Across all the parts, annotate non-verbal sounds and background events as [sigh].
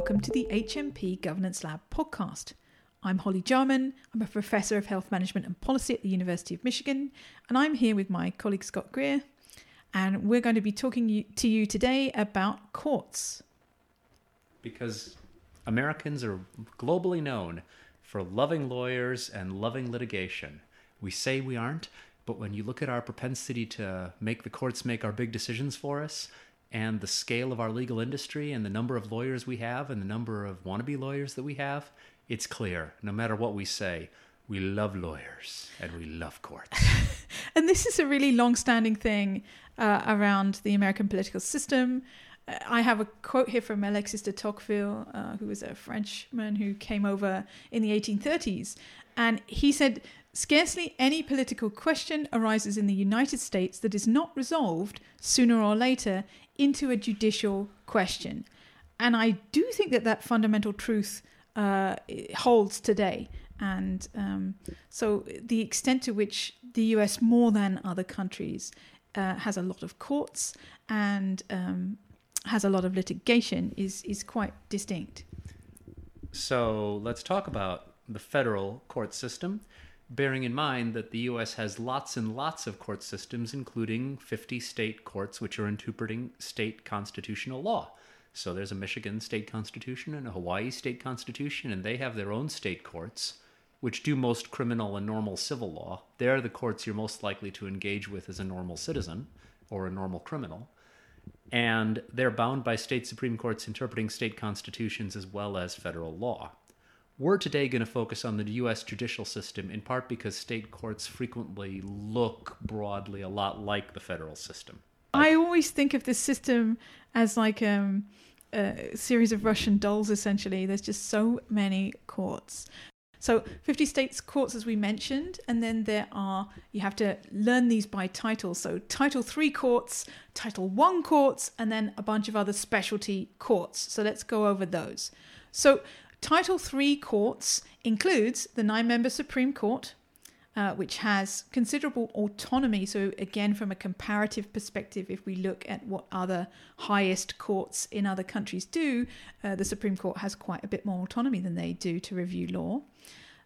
welcome to the HMP Governance Lab podcast. I'm Holly Jarman. I'm a professor of health management and policy at the University of Michigan, and I'm here with my colleague Scott Greer, and we're going to be talking to you today about courts. Because Americans are globally known for loving lawyers and loving litigation. We say we aren't, but when you look at our propensity to make the courts make our big decisions for us, and the scale of our legal industry and the number of lawyers we have and the number of wannabe lawyers that we have, it's clear, no matter what we say, we love lawyers and we love courts. [laughs] and this is a really long standing thing uh, around the American political system. Uh, I have a quote here from Alexis de Tocqueville, uh, who was a Frenchman who came over in the 1830s. And he said, Scarcely any political question arises in the United States that is not resolved, sooner or later, into a judicial question. And I do think that that fundamental truth uh, holds today. And um, so the extent to which the US, more than other countries, uh, has a lot of courts and um, has a lot of litigation is, is quite distinct. So let's talk about the federal court system, bearing in mind that the US has lots and lots of court systems, including 50 state courts which are interpreting state constitutional law. So there's a Michigan state constitution and a Hawaii state constitution, and they have their own state courts, which do most criminal and normal civil law. They're the courts you're most likely to engage with as a normal citizen or a normal criminal. And they're bound by state Supreme Courts interpreting state constitutions as well as federal law. We're today going to focus on the US judicial system in part because state courts frequently look broadly a lot like the federal system. I always think of this system as like um, a series of Russian dolls, essentially. There's just so many courts. So 50 states courts, as we mentioned, and then there are, you have to learn these by title. So Title 3 courts, Title 1 courts, and then a bunch of other specialty courts. So let's go over those. So Title 3 courts includes the nine member Supreme Court, uh, which has considerable autonomy. So, again, from a comparative perspective, if we look at what other highest courts in other countries do, uh, the Supreme Court has quite a bit more autonomy than they do to review law.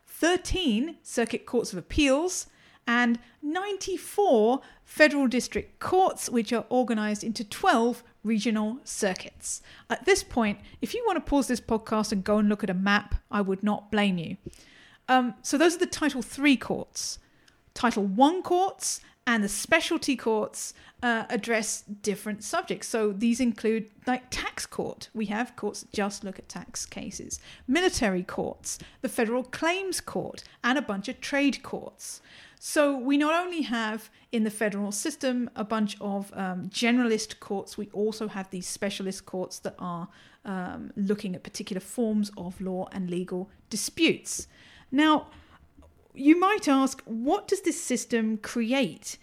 13 circuit courts of appeals and 94 federal district courts, which are organized into 12 regional circuits. At this point, if you want to pause this podcast and go and look at a map, I would not blame you. Um, so those are the Title III courts. Title I courts and the specialty courts uh, address different subjects. So these include like tax court. We have courts that just look at tax cases, military courts, the federal claims court, and a bunch of trade courts. So we not only have in the federal system a bunch of um, generalist courts, we also have these specialist courts that are um, looking at particular forms of law and legal disputes. Now, you might ask, what does this system create?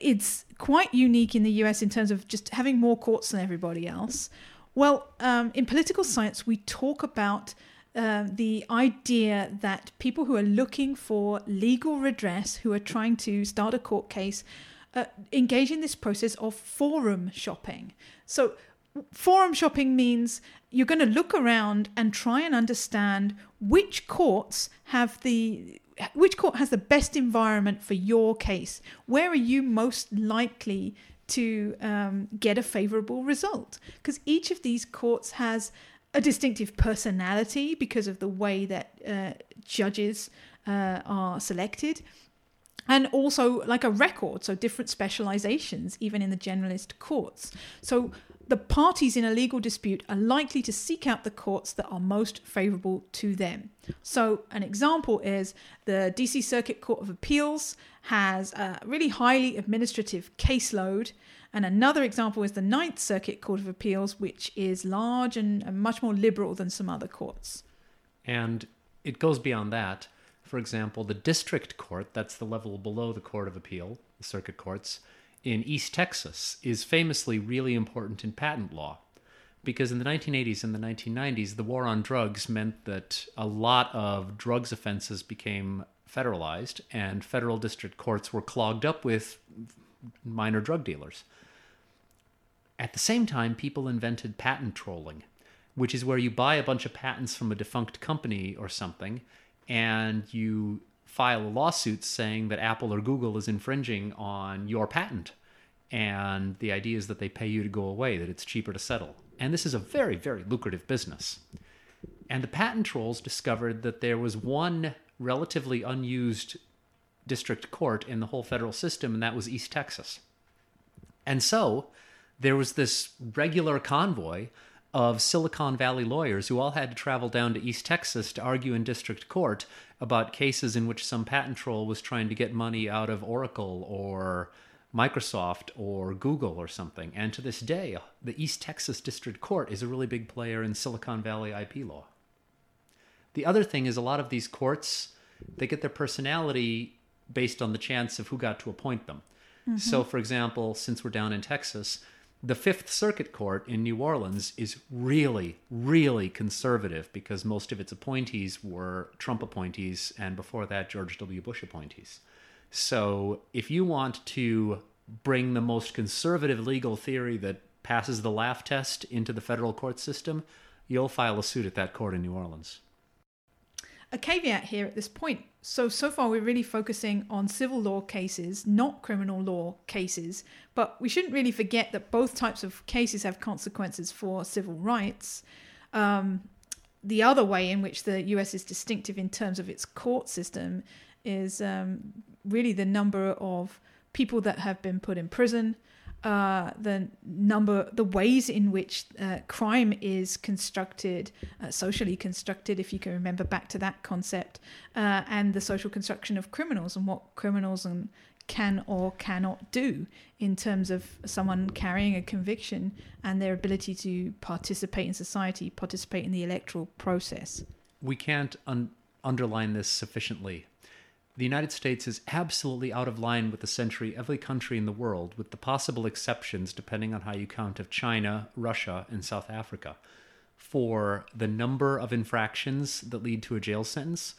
It's quite unique in the US in terms of just having more courts than everybody else. Well, um, in political science, we talk about uh, the idea that people who are looking for legal redress, who are trying to start a court case, uh, engage in this process of forum shopping. So, forum shopping means you're going to look around and try and understand which courts have the which court has the best environment for your case? Where are you most likely to um, get a favorable result? Because each of these courts has a distinctive personality because of the way that uh, judges uh, are selected and also like a record so different specializations even in the generalist courts. So the parties in a legal dispute are likely to seek out the courts that are most favorable to them. So, an example is the DC Circuit Court of Appeals has a really highly administrative caseload. And another example is the Ninth Circuit Court of Appeals, which is large and much more liberal than some other courts. And it goes beyond that. For example, the district court, that's the level below the Court of Appeal, the circuit courts, in East Texas is famously really important in patent law because in the 1980s and the 1990s, the war on drugs meant that a lot of drugs offenses became federalized, and federal district courts were clogged up with minor drug dealers. At the same time, people invented patent trolling. which is where you buy a bunch of patents from a defunct company or something, and you file a lawsuit saying that Apple or Google is infringing on your patent. And the idea is that they pay you to go away, that it's cheaper to settle. And this is a very, very lucrative business. And the patent trolls discovered that there was one relatively unused district court in the whole federal system, and that was East Texas. And so there was this regular convoy of Silicon Valley lawyers who all had to travel down to East Texas to argue in district court about cases in which some patent troll was trying to get money out of Oracle or Microsoft or Google or something. And to this day, the East Texas District Court is a really big player in Silicon Valley IP law. The other thing is a lot of these courts, they get their personality based on the chance of who got to appoint them. Mm-hmm. So, for example, since we're down in Texas, the Fifth Circuit Court in New Orleans is really, really conservative because most of its appointees were Trump appointees and before that, George W. Bush appointees. So, if you want to bring the most conservative legal theory that passes the laugh test into the federal court system, you'll file a suit at that court in New Orleans a caveat here at this point. So, so far we're really focusing on civil law cases, not criminal law cases. But we shouldn't really forget that both types of cases have consequences for civil rights. Um, the other way in which the US is distinctive in terms of its court system is um, really the number of people that have been put in prison, uh, the number, the ways in which uh, crime is constructed, uh, socially constructed, if you can remember back to that concept, uh, and the social construction of criminals and what criminals and can or cannot do in terms of someone carrying a conviction and their ability to participate in society, participate in the electoral process. We can't un- underline this sufficiently the United States is absolutely out of line with essentially every country in the world, with the possible exceptions, depending on how you count, of China, Russia, and South Africa, for the number of infractions that lead to a jail sentence,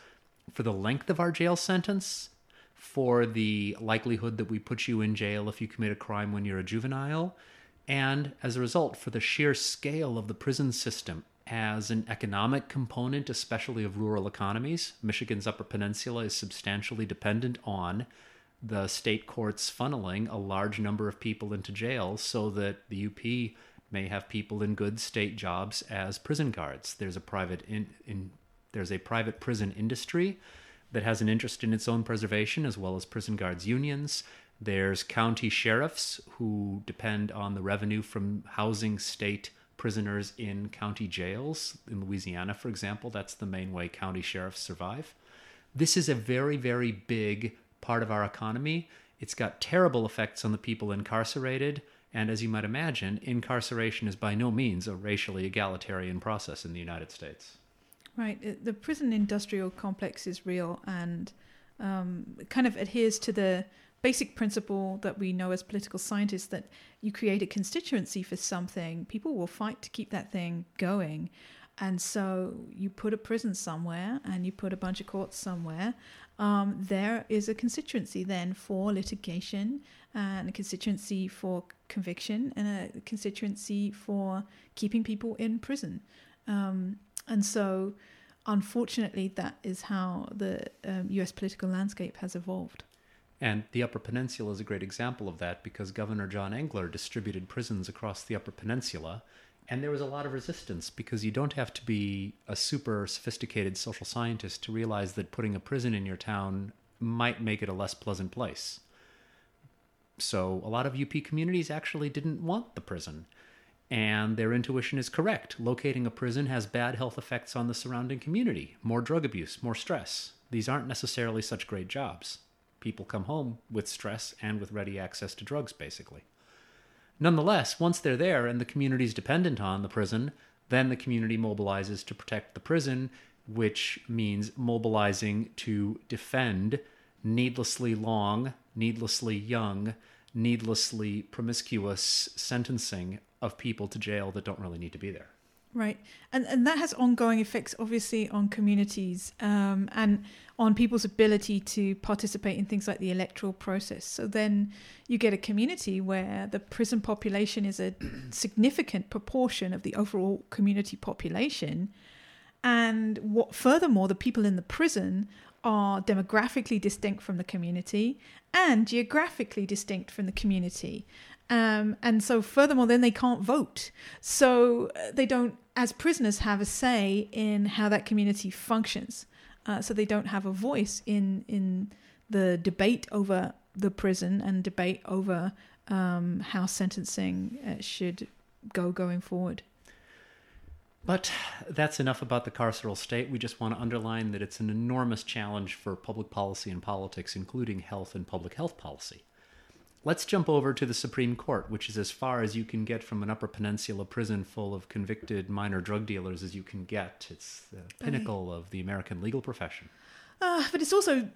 for the length of our jail sentence, for the likelihood that we put you in jail if you commit a crime when you're a juvenile, and as a result, for the sheer scale of the prison system as an economic component, especially of rural economies. Michigan's Upper Peninsula is substantially dependent on the state courts funneling a large number of people into jail so that the UP may have people in good state jobs as prison guards. There's a private in, in there's a private prison industry that has an interest in its own preservation as well as prison guards unions. There's county sheriffs who depend on the revenue from housing state prisoners in county jails. In Louisiana, for example, that's the main way county sheriffs survive. This is a very, very big part of our economy. It's got terrible effects on the people incarcerated. And as you might imagine, incarceration is by no means a racially egalitarian process in the United States. Right. The prison industrial complex is real and um, kind of adheres to the basic principle that we know as political scientists that you create a constituency for something, people will fight to keep that thing going. And so you put a prison somewhere and you put a bunch of courts somewhere. Um, there is a constituency then for litigation and a constituency for conviction and a constituency for keeping people in prison. Um, and so, unfortunately, that is how the um, US political landscape has evolved. And the Upper Peninsula is a great example of that because Governor John Engler distributed prisons across the Upper Peninsula. And there was a lot of resistance because you don't have to be a super sophisticated social scientist to realize that putting a prison in your town might make it a less pleasant place. So a lot of UP communities actually didn't want the prison. And their intuition is correct. Locating a prison has bad health effects on the surrounding community more drug abuse, more stress. These aren't necessarily such great jobs people come home with stress and with ready access to drugs, basically. Nonetheless, once they're there and the community is dependent on the prison, then the community mobilizes to protect the prison, which means mobilizing to defend needlessly long, needlessly young, needlessly promiscuous sentencing of people to jail that don't really need to be there. Right, and and that has ongoing effects, obviously, on communities um, and on people's ability to participate in things like the electoral process. So then you get a community where the prison population is a [clears throat] significant proportion of the overall community population, and what furthermore, the people in the prison are demographically distinct from the community and geographically distinct from the community. Um, and so, furthermore, then they can't vote. So, uh, they don't, as prisoners, have a say in how that community functions. Uh, so, they don't have a voice in, in the debate over the prison and debate over um, how sentencing uh, should go going forward. But that's enough about the carceral state. We just want to underline that it's an enormous challenge for public policy and politics, including health and public health policy. Let's jump over to the Supreme Court, which is as far as you can get from an Upper Peninsula prison full of convicted minor drug dealers as you can get. It's the pinnacle of the American legal profession. Uh, but it's also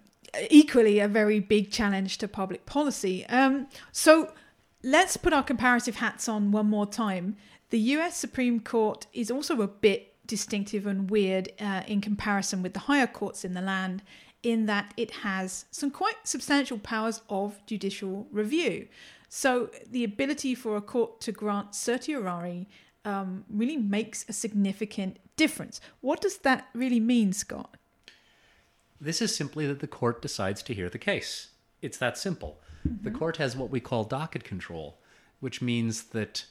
equally a very big challenge to public policy. Um, so let's put our comparative hats on one more time. The US Supreme Court is also a bit distinctive and weird uh, in comparison with the higher courts in the land, in that it has some quite substantial powers of judicial review. So the ability for a court to grant certiorari um, really makes a significant difference. What does that really mean, Scott? This is simply that the court decides to hear the case. It's that simple. Mm-hmm. The court has what we call docket control, which means that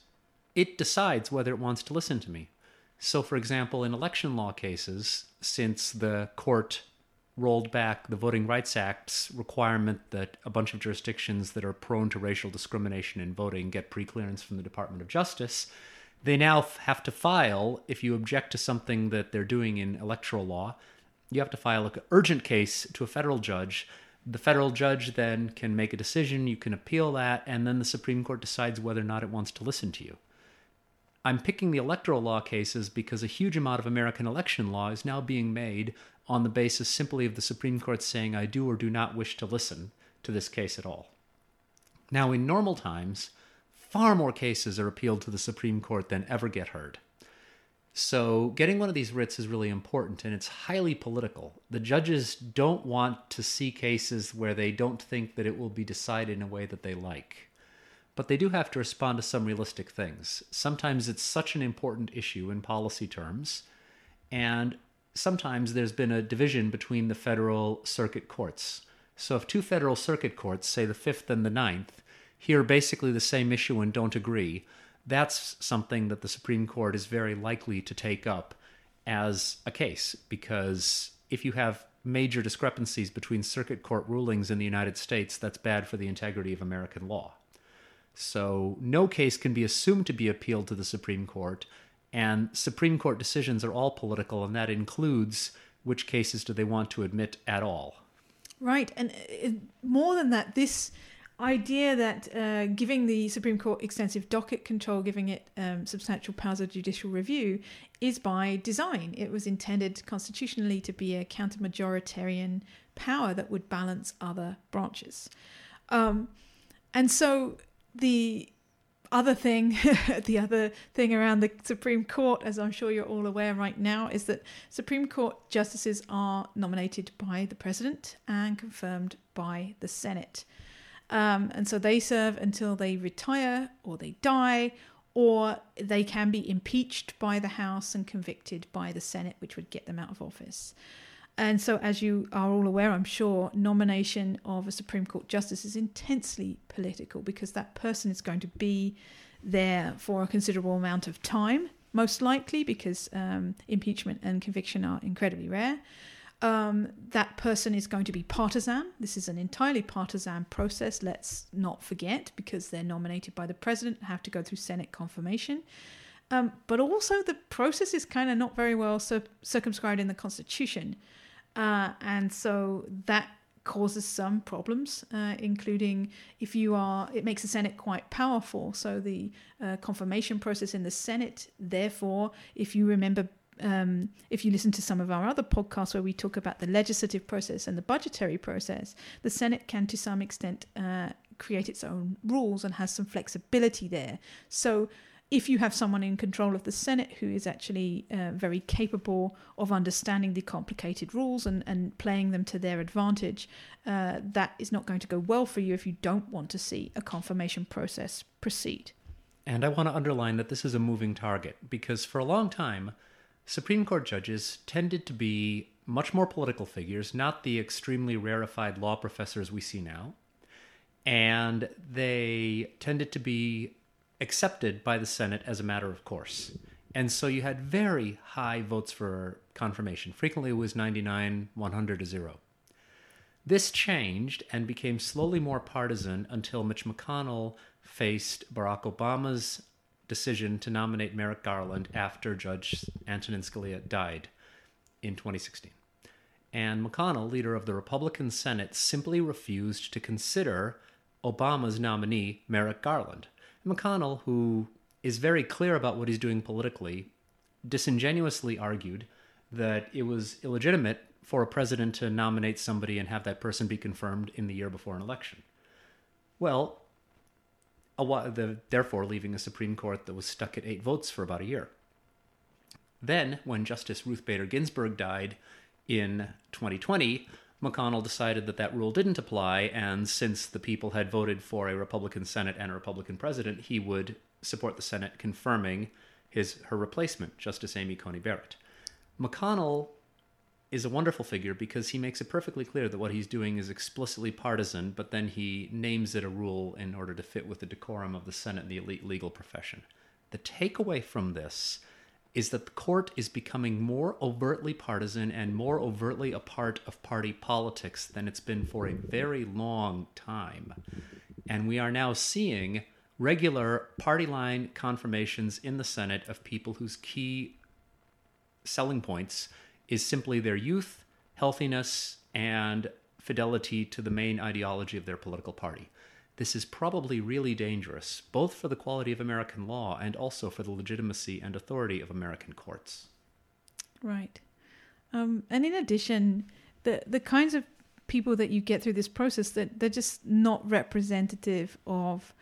it decides whether it wants to listen to me. So, for example, in election law cases, since the court rolled back the Voting Rights Act's requirement that a bunch of jurisdictions that are prone to racial discrimination in voting get preclearance from the Department of Justice, they now have to file, if you object to something that they're doing in electoral law, you have to file an urgent case to a federal judge. The federal judge then can make a decision, you can appeal that, and then the Supreme Court decides whether or not it wants to listen to you. I'm picking the electoral law cases because a huge amount of American election law is now being made on the basis simply of the Supreme Court saying, I do or do not wish to listen to this case at all. Now, in normal times, far more cases are appealed to the Supreme Court than ever get heard. So, getting one of these writs is really important and it's highly political. The judges don't want to see cases where they don't think that it will be decided in a way that they like but they do have to respond to some realistic things. Sometimes it's such an important issue in policy terms, and sometimes there's been a division between the federal circuit courts. So if two federal circuit courts, say the fifth and the ninth, hear basically the same issue and don't agree, that's something that the Supreme Court is very likely to take up as a case because if you have major discrepancies between circuit court rulings in the United States, that's bad for the integrity of American law. So no case can be assumed to be appealed to the Supreme Court, and Supreme Court decisions are all political, and that includes which cases do they want to admit at all. Right, and uh, more than that, this idea that uh, giving the Supreme Court extensive docket control, giving it um, substantial powers of judicial review, is by design. It was intended constitutionally to be a counter majoritarian power that would balance other branches. Um, and so the other thing, [laughs] the other thing around the Supreme Court, as I'm sure you're all aware right now, is that Supreme Court justices are nominated by the president and confirmed by the Senate. Um, and so they serve until they retire or they die, or they can be impeached by the House and convicted by the Senate, which would get them out of office. And so, as you are all aware, I'm sure, nomination of a Supreme Court justice is intensely political because that person is going to be there for a considerable amount of time, most likely because um, impeachment and conviction are incredibly rare. Um, that person is going to be partisan. This is an entirely partisan process, let's not forget, because they're nominated by the president, and have to go through Senate confirmation. Um, but also, the process is kind of not very well cir- circumscribed in the Constitution. Uh, and so that causes some problems, uh, including if you are, it makes the Senate quite powerful. So the uh, confirmation process in the Senate, therefore, if you remember. Um, if you listen to some of our other podcasts where we talk about the legislative process and the budgetary process, the Senate can to some extent uh, create its own rules and has some flexibility there. So if you have someone in control of the Senate who is actually uh, very capable of understanding the complicated rules and, and playing them to their advantage, uh, that is not going to go well for you if you don't want to see a confirmation process proceed. And I want to underline that this is a moving target because for a long time, Supreme Court judges tended to be much more political figures, not the extremely rarefied law professors we see now. And they tended to be accepted by the Senate as a matter of course. And so you had very high votes for confirmation. Frequently it was 99, 100 to 0. This changed and became slowly more partisan until Mitch McConnell faced Barack Obama's decision to nominate Merrick Garland after Judge Antonin Scalia died in 2016. And McConnell, leader of the Republican Senate, simply refused to consider Obama's nominee, Merrick Garland. McConnell, who is very clear about what he's doing politically, disingenuously argued that it was illegitimate for a president to nominate somebody and have that person be confirmed in the year before an election. Well, while, the, therefore leaving a Supreme Court that was stuck at eight votes for about a year. Then, when Justice Ruth Bader Ginsburg died in 2020, McConnell decided that that rule didn't apply, and since the people had voted for a Republican Senate and a Republican president, he would support the Senate confirming his her replacement, Justice Amy Coney Barrett. McConnell is a wonderful figure because he makes it perfectly clear that what he's doing is explicitly partisan, but then he names it a rule in order to fit with the decorum of the Senate and the elite legal profession. The takeaway from this is that the court is becoming more overtly partisan and more overtly a part of party politics than it's been for a very long time. And we are now seeing regular party line confirmations in the Senate of people whose key selling points is simply their youth, healthiness, and fidelity to the main ideology of their political party. This is probably really dangerous, both for the quality of American law and also for the legitimacy and authority of American courts. Right. Um, and in addition, the the kinds of people that you get through this process that they're just not representative of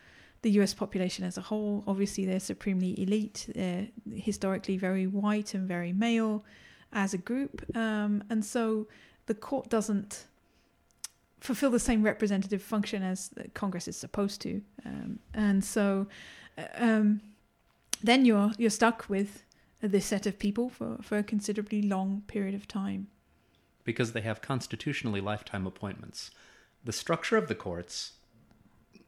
the US population as a whole. Obviously, they're supremely elite. They're historically very white and very male as a group, um, and so the court doesn't fulfill the same representative function as Congress is supposed to, um, and so uh, um, then you're you're stuck with this set of people for, for a considerably long period of time. Because they have constitutionally lifetime appointments. The structure of the courts,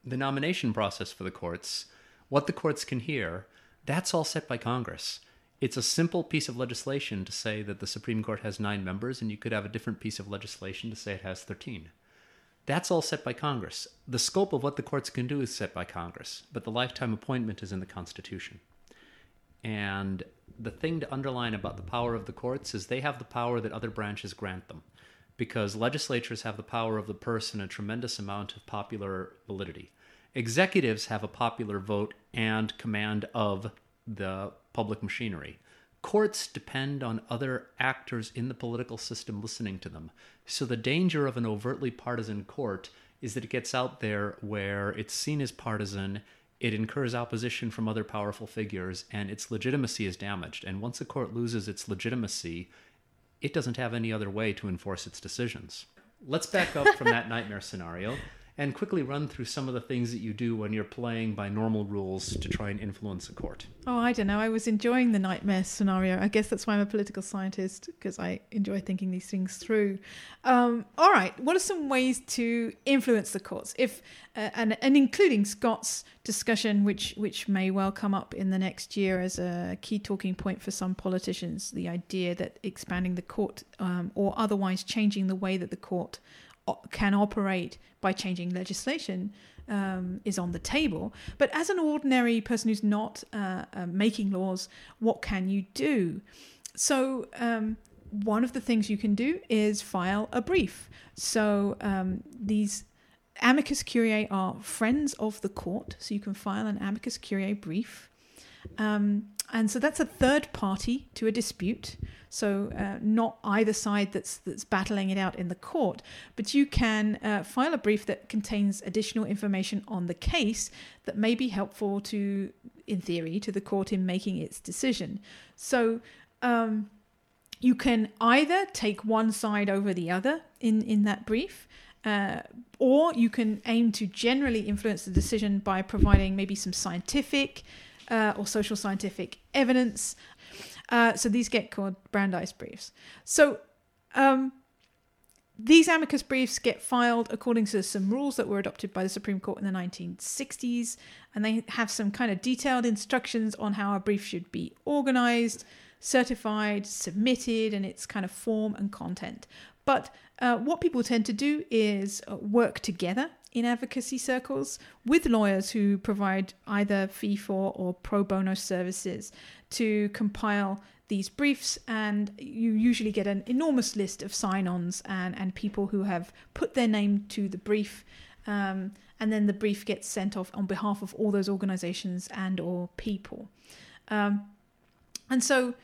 the nomination process for the courts, what the courts can hear, that's all set by Congress. It's a simple piece of legislation to say that the Supreme Court has nine members, and you could have a different piece of legislation to say it has 13. That's all set by Congress. The scope of what the courts can do is set by Congress, but the lifetime appointment is in the Constitution. And the thing to underline about the power of the courts is they have the power that other branches grant them, because legislatures have the power of the purse and a tremendous amount of popular validity. Executives have a popular vote and command of the public machinery. Courts depend on other actors in the political system listening to them. So the danger of an overtly partisan court is that it gets out there where it's seen as partisan, it incurs opposition from other powerful figures, and its legitimacy is damaged. And once a court loses its legitimacy, it doesn't have any other way to enforce its decisions. Let's back up from that [laughs] nightmare scenario and quickly run through some of the things that you do when you're playing by normal rules to try and influence a court. Oh, I don't know. I was enjoying the nightmare scenario. I guess that's why I'm a political scientist because I enjoy thinking these things through. Um, all right, what are some ways to influence the courts? If uh, and and including Scott's discussion, which which may well come up in the next year as a key talking point for some politicians, the idea that expanding the court um, or otherwise changing the way that the court can operate by changing legislation um, is on the table. But as an ordinary person who's not uh, uh, making laws, what can you do? So, um, one of the things you can do is file a brief. So, um, these amicus curiae are friends of the court, so you can file an amicus curiae brief. Um, and so that's a third party to a dispute. So uh, not either side that's that's battling it out in the court, but you can uh, file a brief that contains additional information on the case that may be helpful to, in theory, to the court in making its decision. So. Um, you can either take one side over the other in, in that brief, uh, or you can aim to generally influence the decision by providing maybe some scientific uh, or social scientific evidence. Uh, so these get called Brandeis briefs. So um, these amicus briefs get filed according to some rules that were adopted by the Supreme Court in the 1960s, and they have some kind of detailed instructions on how a brief should be organized, certified, submitted, and its kind of form and content. But uh, what people tend to do is uh, work together in advocacy circles with lawyers who provide either fee for or pro bono services to compile these briefs. And you usually get an enormous list of sign-ons and, and people who have put their name to the brief. Um, and then the brief gets sent off on behalf of all those organizations and or people. Um, and so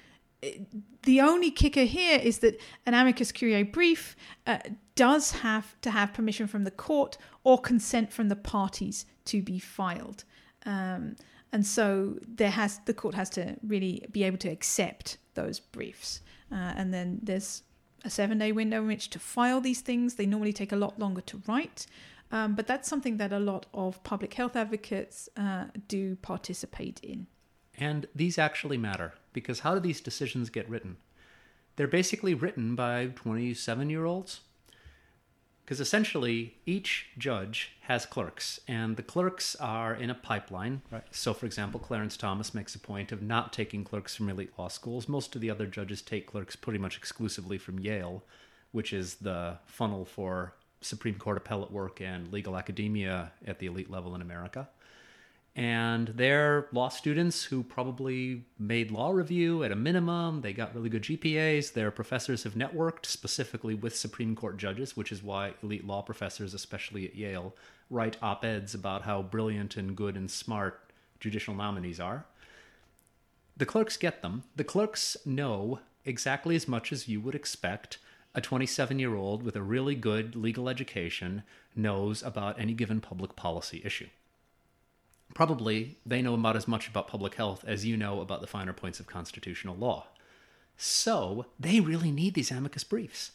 the only kicker here is that an amicus curiae brief uh, does have to have permission from the court or consent from the parties to be filed. Um, and so there has the court has to really be able to accept those briefs. Uh, and then there's a seven day window in which to file these things. They normally take a lot longer to write. Um, but that's something that a lot of public health advocates uh, do participate in. And these actually matter because how do these decisions get written? They're basically written by 27 year olds. Because essentially, each judge has clerks, and the clerks are in a pipeline. Right? So, for example, Clarence Thomas makes a point of not taking clerks from elite law schools. Most of the other judges take clerks pretty much exclusively from Yale, which is the funnel for Supreme Court appellate work and legal academia at the elite level in America and they're law students who probably made law review at a minimum. They got really good GPAs. Their professors have networked specifically with Supreme Court judges, which is why elite law professors, especially at Yale, write op eds about how brilliant and good and smart judicial nominees are. The clerks get them. The clerks know exactly as much as you would expect a 27 year old with a really good legal education knows about any given public policy issue probably they know about as much about public health as you know about the finer points of constitutional law. So they really need these amicus briefs.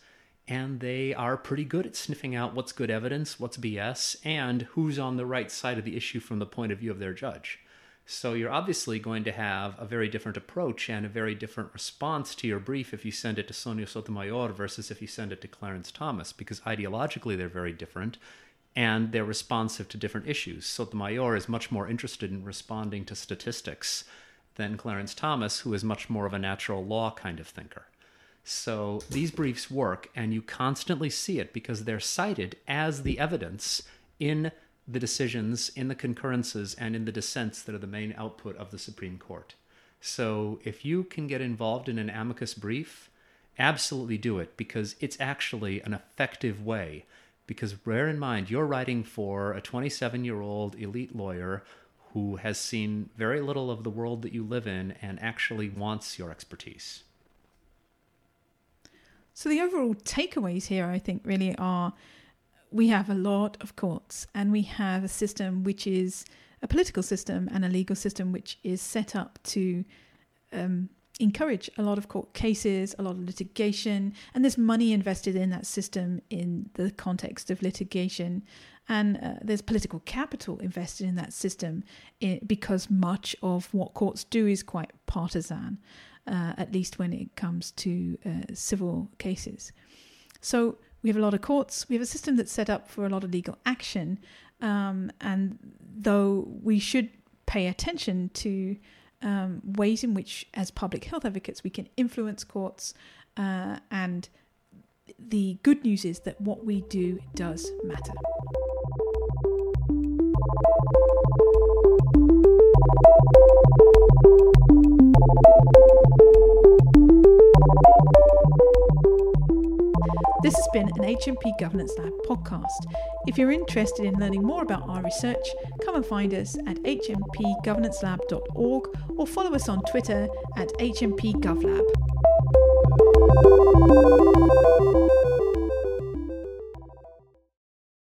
And they are pretty good at sniffing out what's good evidence, what's BS, and who's on the right side of the issue from the point of view of their judge. So you're obviously going to have a very different approach and a very different response to your brief if you send it to Sonia Sotomayor versus if you send it to Clarence Thomas, because ideologically they're very different and they're responsive to different issues. Sotomayor is much more interested in responding to statistics than Clarence Thomas, who is much more of a natural law kind of thinker. So these briefs work, and you constantly see it because they're cited as the evidence in the decisions, in the concurrences, and in the dissents that are the main output of the Supreme Court. So if you can get involved in an amicus brief, absolutely do it because it's actually an effective way because bear in mind you're writing for a 27 year old elite lawyer who has seen very little of the world that you live in and actually wants your expertise. So, the overall takeaways here, I think, really are we have a lot of courts and we have a system which is a political system and a legal system which is set up to um, encourage a lot of court cases, a lot of litigation, and there's money invested in that system in the context of litigation. And uh, there's political capital invested in that system because much of what courts do is quite partisan, uh, at least when it comes to uh, civil cases. So we have a lot of courts, we have a system that's set up for a lot of legal action. Um, and though we should pay attention to um, ways in which, as public health advocates, we can influence courts. Uh, and the good news is that what we do does matter. This has been an HMP Governance Lab podcast. If you're interested in learning more about our research, come and find us at hmpgovernancelab.org or follow us on Twitter at hmpgovlab.